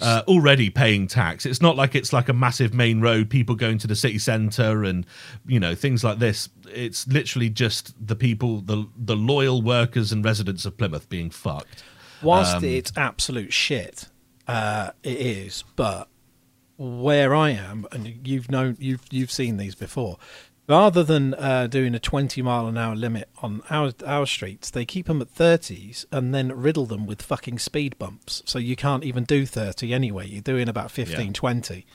uh, already paying tax. It's not like it's like a massive main road, people going to the city centre and you know things like this. It's literally just the people, the the loyal workers and residents of Plymouth being fucked. Whilst um, it's absolute shit, uh, it is. But where I am, and you've known you've you've seen these before rather than uh, doing a 20 mile an hour limit on our our streets, they keep them at 30s and then riddle them with fucking speed bumps. So you can't even do 30 anyway. You're doing about 15, yeah. 20.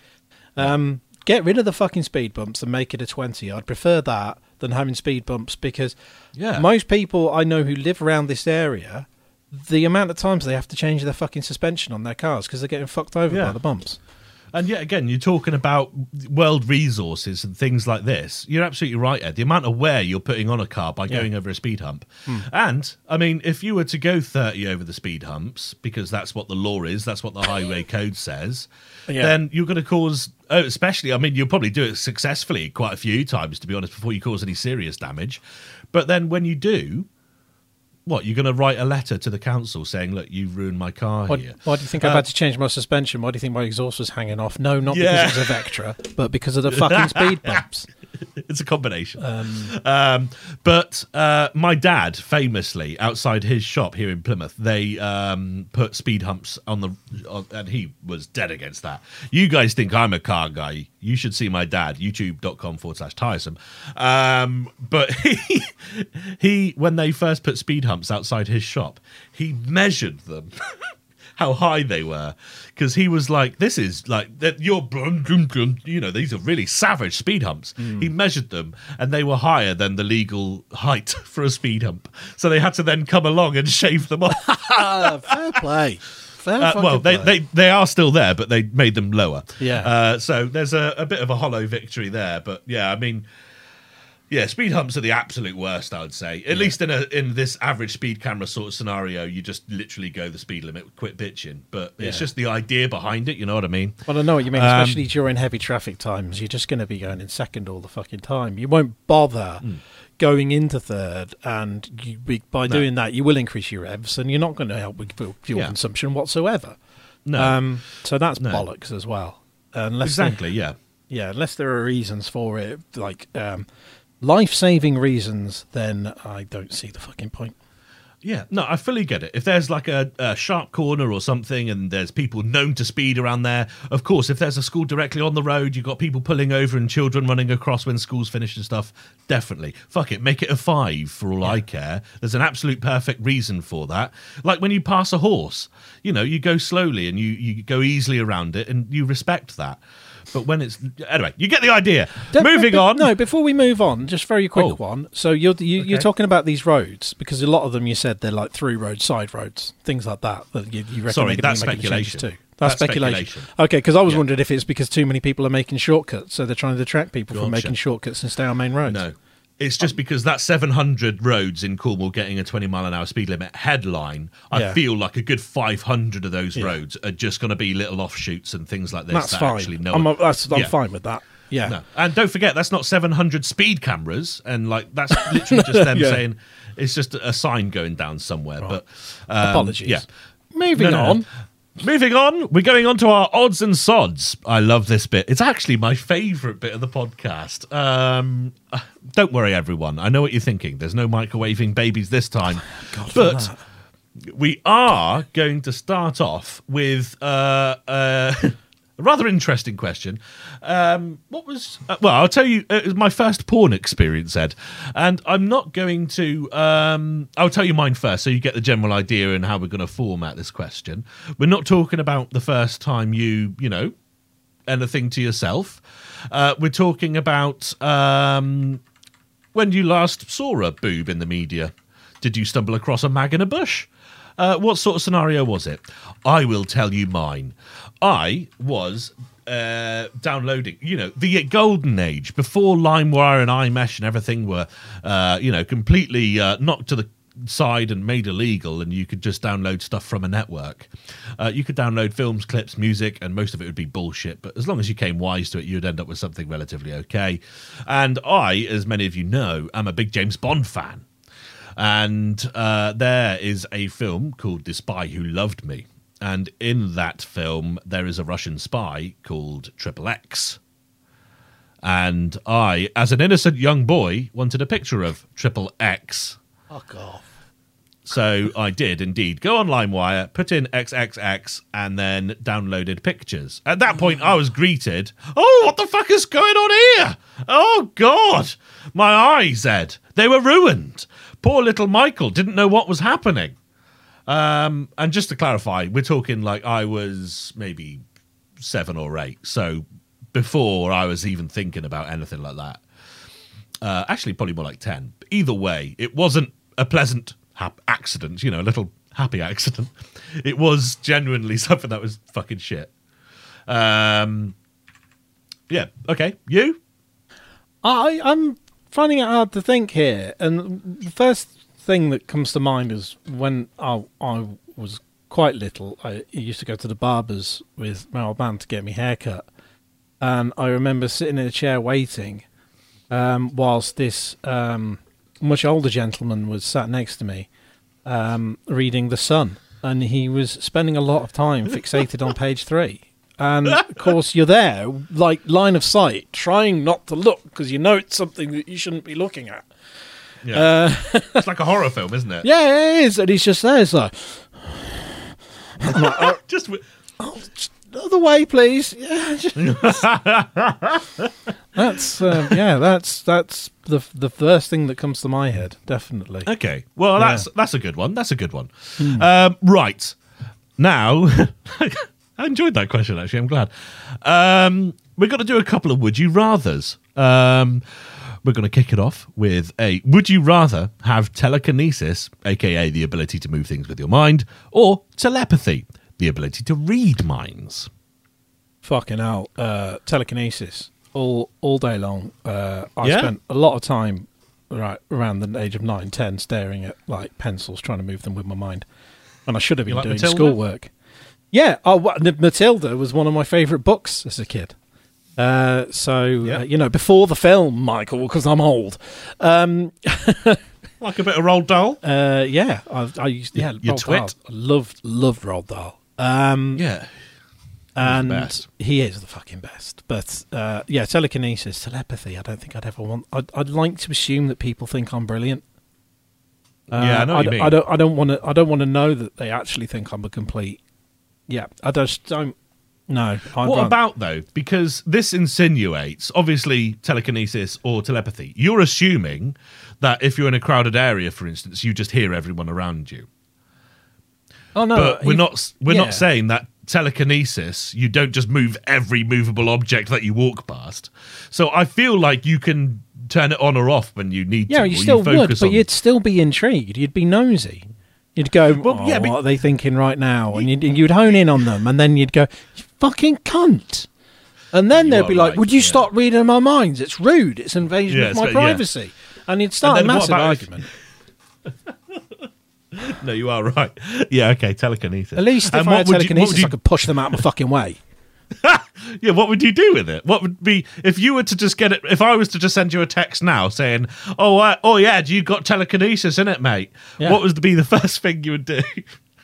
Um, get rid of the fucking speed bumps and make it a 20. I'd prefer that than having speed bumps because yeah. most people I know who live around this area, the amount of times they have to change their fucking suspension on their cars because they're getting fucked over yeah. by the bumps. And yet again, you're talking about world resources and things like this. You're absolutely right, Ed. The amount of wear you're putting on a car by going yeah. over a speed hump. Hmm. And, I mean, if you were to go 30 over the speed humps, because that's what the law is, that's what the highway code says, yeah. then you're going to cause, oh, especially, I mean, you'll probably do it successfully quite a few times, to be honest, before you cause any serious damage. But then when you do, what you're going to write a letter to the council saying, "Look, you've ruined my car Why, here." why do you think I've Uh, had to change my suspension? Why do you think my exhaust was hanging off? No, not Yeah. because it's a Vectra, but because of the fucking speed bumps. it's a combination. Um, Um, but uh, my dad, famously, outside his shop here in Plymouth, they um, put speed humps on the, on, and he was dead against that. You guys think I'm a car guy? You should see my dad. YouTube.com forward slash tiresome. Um, but he, he, when they first put speed humps outside his shop, he measured them. How high they were, because he was like, "This is like that. You're, you know, these are really savage speed humps." He measured them, and they were higher than the legal height for a speed hump. So they had to then come along and shave them off. ah, fair play. Uh, well, they, play. they they are still there, but they made them lower. Yeah. Uh, so there's a, a bit of a hollow victory there, but yeah, I mean, yeah, speed humps are the absolute worst. I would say, at least in a in this average speed camera sort of scenario, you just literally go the speed limit, quit bitching. But it's just the idea behind it. You know what I mean? Well, I know what you mean, Um, especially during heavy traffic times. You're just going to be going in second all the fucking time. You won't bother Hmm. Going into third, and you, by doing that, you will increase your revs, and you're not going to help with fuel, Yeah. consumption whatsoever. No, Um, so that's No. bollocks as well. Unless they- exactly. Yeah. yeah, unless there are reasons for it, like um, life-saving reasons, then I don't see the fucking point. Yeah, no, I fully get it. If there's like a, a sharp corner or something and there's people known to speed around there, of course, if there's a school directly on the road, you've got people pulling over and children running across when school's finished and stuff, definitely. Fuck it, make it a five for all I care. There's an absolute perfect reason for that. Like when you pass a horse, you know, you go slowly and you, you go easily around it and you respect that. But when it's. Anyway, you get the idea. Don't- Moving but- on. No, before we move on, just very quick Oh. one. So you're you, you're talking about these roads because a lot of them you said they're like through roads, side roads, things like that. That you, you reckon Sorry, that's speculation. too. That's, That's speculation. speculation. Okay, because I was Yeah. wondering if it's because too many people are making shortcuts, so they're trying to detract people from making shortcuts and stay on main roads. No. It's just because that 700 roads in Cornwall getting a 20 mile an hour speed limit headline, I Yeah. feel like a good 500 of those Yeah. roads are just going to be little offshoots and things like this. that's that fine. Actually, no I'm, one- that's, I'm Yeah. fine with that. Yeah. No. And don't forget, that's not 700 speed cameras. And like, that's literally just them Yeah. saying it's just a sign going down somewhere. But um, Apologies. Yeah. Moving No, no, no. on. Moving on, we're going on to our odds and sods. I love this bit. It's actually my favourite bit of the podcast. Um, don't worry, everyone. I know what you're thinking. There's no microwaving babies this time. God, but we are going to start off with uh, uh, a rather interesting question. Um, what was uh, well? I'll tell you. It was my first porn experience, Ed, and I'm not going to. Um, I'll tell you mine first, so you get the general idea and how we're going to format this question. We're not talking about the first time you, you know, anything to yourself. Uh, we're talking about um, when you last saw a boob in the media. Did you stumble across a mag in a bush? Uh, what sort of scenario was it? I will tell you mine. I was uh, downloading, you know, the golden age before LimeWire and iMesh and everything were, uh, you know, completely uh, knocked to the side and made illegal, and you could just download stuff from a network. Uh, you could download films, clips, music, and most of it would be bullshit. But as long as you came wise to it, you'd end up with something relatively okay. And I, as many of you know, am a big James Bond fan. And uh, there is a film called The Spy Who Loved Me. And in that film, there is a Russian spy called Triple X. And I, as an innocent young boy, wanted a picture of Triple X. Fuck off. So I did indeed go on LimeWire, put in XXX, and then downloaded pictures. At that point, I was greeted, Oh, what the fuck is going on here? Oh, God. My eyes, Ed, they were ruined. Poor little Michael didn't know what was happening. Um, and just to clarify, we're talking like I was maybe seven or eight. So before I was even thinking about anything like that. Uh, actually, probably more like 10. Either way, it wasn't a pleasant accident, you know, a little happy accident. It was genuinely something that was fucking shit. Um, yeah, okay. You? I, I'm finding it hard to think here, and the first thing that comes to mind is when I, I was quite little. I used to go to the barbers with my old man to get me haircut, and I remember sitting in a chair waiting, um, whilst this um, much older gentleman was sat next to me, um, reading The Sun, and he was spending a lot of time fixated on page three. And of course, you're there, like line of sight, trying not to look because you know it's something that you shouldn't be looking at. Yeah. Uh, it's like a horror film, isn't it? Yeah, it is. And he's just there. It's like, like oh, just, oh, just other way, please. Yeah, that's uh, yeah, that's that's the the first thing that comes to my head. Definitely. Okay. Well, yeah. that's that's a good one. That's a good one. Hmm. Um, right now, I enjoyed that question. Actually, I'm glad. Um, we're going to do a couple of would you rather's. Um, we're going to kick it off with a Would you rather have telekinesis, aka the ability to move things with your mind, or telepathy, the ability to read minds? Fucking hell. Uh, telekinesis all all day long. Uh, I yeah? spent a lot of time right around the age of nine, ten, staring at like pencils, trying to move them with my mind. And I should have been like doing schoolwork. Yeah, oh, Matilda was one of my favourite books as a kid. Uh, so yeah. uh, you know, before the film, Michael, because I'm old. Um, like a bit of Roald Dahl. Uh, yeah, I, I used yeah, Your twit. I loved loved Roald Dahl. Um, yeah, and he is the fucking best. But uh, yeah, telekinesis, telepathy. I don't think I'd ever want. I'd, I'd like to assume that people think I'm brilliant. Uh, yeah, I know. I, I, don't. I don't want to. I don't want to know that they actually think I'm a complete. Yeah, I just don't. No. I what about though? Because this insinuates, obviously, telekinesis or telepathy. You're assuming that if you're in a crowded area, for instance, you just hear everyone around you. Oh no, but we're not. We're yeah. not saying that telekinesis. You don't just move every movable object that you walk past. So I feel like you can turn it on or off when you need yeah, to. Yeah, you still you would, but on... you'd still be intrigued. You'd be nosy. You'd go, well, oh, yeah, but... what are they thinking right now? And you'd, you'd hone in on them, and then you'd go, fucking cunt. And then they'd be like, right, "Would you yeah. stop reading my minds? It's rude. It's invasion yeah, of my privacy." Yeah. And you'd start and a massive argument. no, you are right. Yeah, okay, telekinesis. At least if and I had telekinesis, you, you... I could push them out of my fucking way. yeah, what would you do with it? What would be if you were to just get it? If I was to just send you a text now saying, "Oh, uh, oh yeah, you got telekinesis in it, mate?" Yeah. What would be the first thing you would do?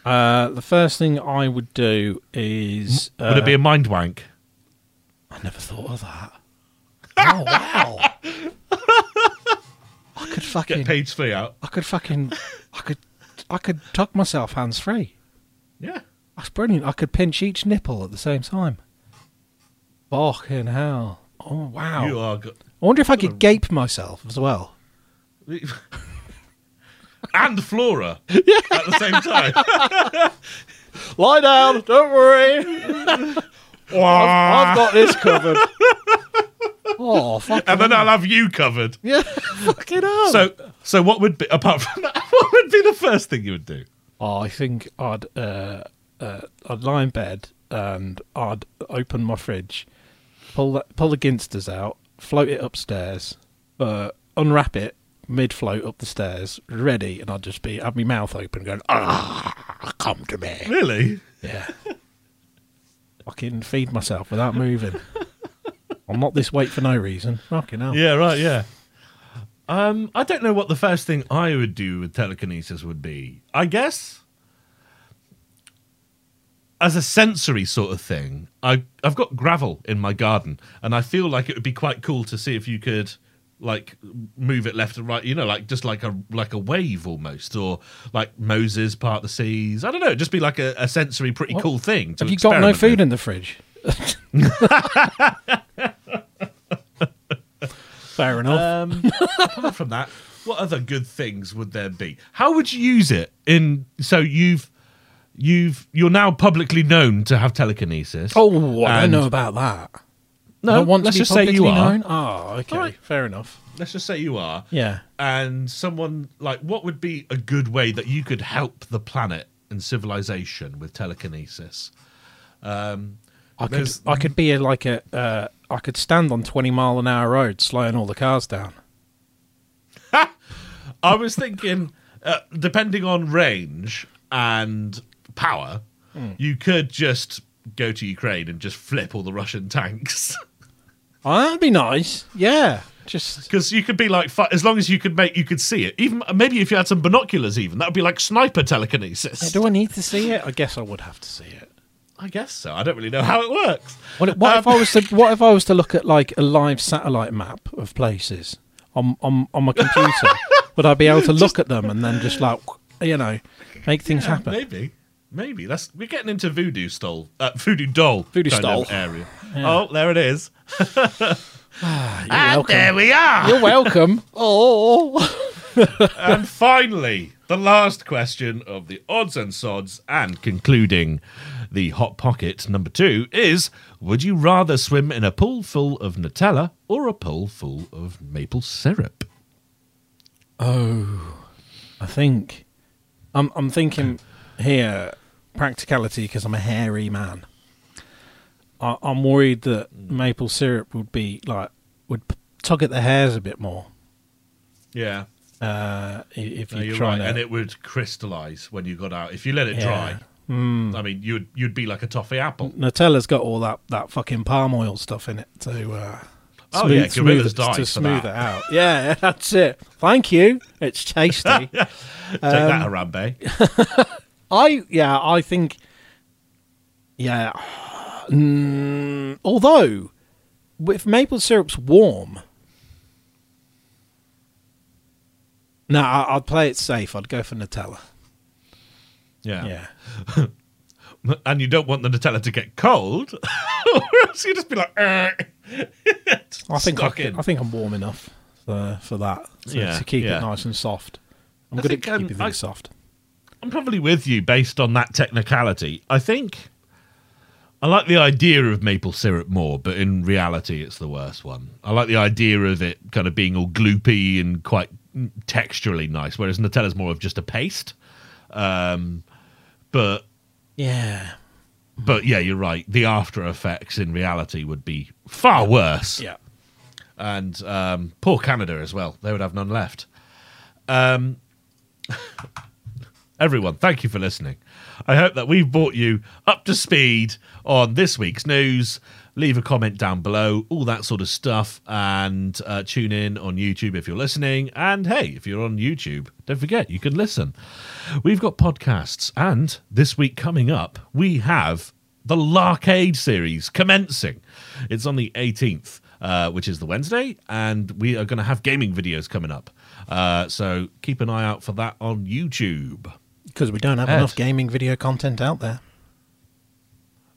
Uh, the first thing I would do is. Uh, would it be a uh, mind wank? I never thought of that. oh wow! I could fucking get page three out. I could fucking, I could, I could tuck myself hands free. Yeah, that's brilliant. I could pinch each nipple at the same time. Fucking hell! Oh wow! You are. Go- I wonder if I could gape myself as well. and Flora yeah. at the same time. Lie down, don't worry. I've, I've, got this covered. Oh, fuck. And then I'll have you covered. Yeah, fucking hell. So, so what would be apart from that? What would be the first thing you would do? Oh, I think I'd uh, uh, I'd lie in bed and I'd open my fridge, pull the, pull the ginsters out, float it upstairs, uh, unwrap it, mid float up the stairs, ready, and I'd just be have my mouth open, going, "Ah, come to me." Really? Yeah. Can feed myself without moving. I'm not this weight for no reason. Fucking hell. Yeah, right. Yeah. Um, I don't know what the first thing I would do with telekinesis would be. I guess as a sensory sort of thing, I I've got gravel in my garden, and I feel like it would be quite cool to see if you could like move it left and right you know like just like a like a wave almost or like moses part the seas. I don't know just be like a, a sensory pretty what? cool thing have you got no food with. in the fridge? Fair enough. Um, apart from that what other good things would there be? How would you use it in so you've you've you're now publicly known to have telekinesis. Oh i don't know about that no, want let's just say you are. Known? Oh, okay, right. fair enough. Let's just say you are. Yeah. And someone like, what would be a good way that you could help the planet and civilization with telekinesis? Um, I could, I could be a, like a, uh, I could stand on twenty mile an hour road, slowing all the cars down. I was thinking, uh, depending on range and power, mm. you could just go to Ukraine and just flip all the Russian tanks. Oh, that'd be nice. Yeah. just Because you could be like, as long as you could make, you could see it. Even maybe if you had some binoculars, even that would be like sniper telekinesis. do I need to see it? I guess I would have to see it. I guess so. I don't really know how it works. What, what if I was to what if I was to look at like a live satellite map of places on on, on my computer? would I be able to look at them and then just like you know make things happen? Maybe, maybe that's we're getting into voodoo stole, uh, voodoo doll, Voodoo stole. area. Oh, there it is. Ah, you're and welcome. there we are. You're welcome. oh, and finally, the last question of the odds and sods, and concluding the hot pocket number two is: Would you rather swim in a pool full of Nutella or a pool full of maple syrup? oh, I think I'm I'm thinking here practicality because I'm a hairy man. I, I'm worried that maple syrup would be like would tug at the hairs a bit more. Yeah, Uh, if no, you're right, to, and it would crystallize when you got out. If you let it Yeah. dry, Mm. I mean, you'd you'd be like a toffee apple. Nutella's got all that, that fucking palm oil stuff in it to uh, Oh, yeah, Gorilla's it, to smooth that. it out. Yeah, that's it. Thank you. It's tasty. Take that, Harambe. I yeah, I think yeah. Mm, although if maple syrup's warm, no, I, I'd play it safe. I'd go for Nutella. Yeah. Yeah, and you don't want the Nutella to get cold, or else you just be like. I think I, in. I think I'm warm enough for, for that to, Yeah, to keep yeah. it nice and soft. I'm I good think, at um, keeping I- things soft. I'm probably with you based on that technicality. I think I like the idea of maple syrup more, but in reality, it's the worst one. I like the idea of it kind of being all gloopy and quite texturally nice, whereas Nutella's more of just a paste. Um, but Yeah, but yeah, you're right. The after effects in reality would be far worse. yeah. and um, poor Canada as well. They would have none left. Um, everyone, thank you for listening. I hope that we've brought you up to speed on this week's news. Leave a comment down below, all that sort of stuff, and uh, tune in on YouTube if you're listening. And hey, if you're on YouTube, don't forget you can listen. We've got podcasts, and this week coming up, we have the Larcade series commencing. It's on the 18th, uh, which is the Wednesday, and we are going to have gaming videos coming up. Uh, so keep an eye out for that on YouTube. Because we don't have Ed. enough gaming video content out there.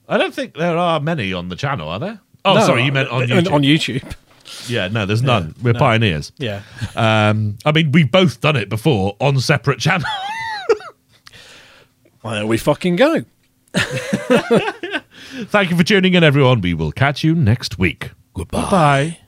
I don't think there are many on the channel, are there? Oh, No, sorry, you meant on uh, YouTube. On YouTube. yeah, no, there's none. We're no. pioneers. Yeah. Um, I mean, we've both done it before on separate channels. Well, there we fucking go. Thank you for tuning in, everyone. We will catch you next week. Goodbye. Bye.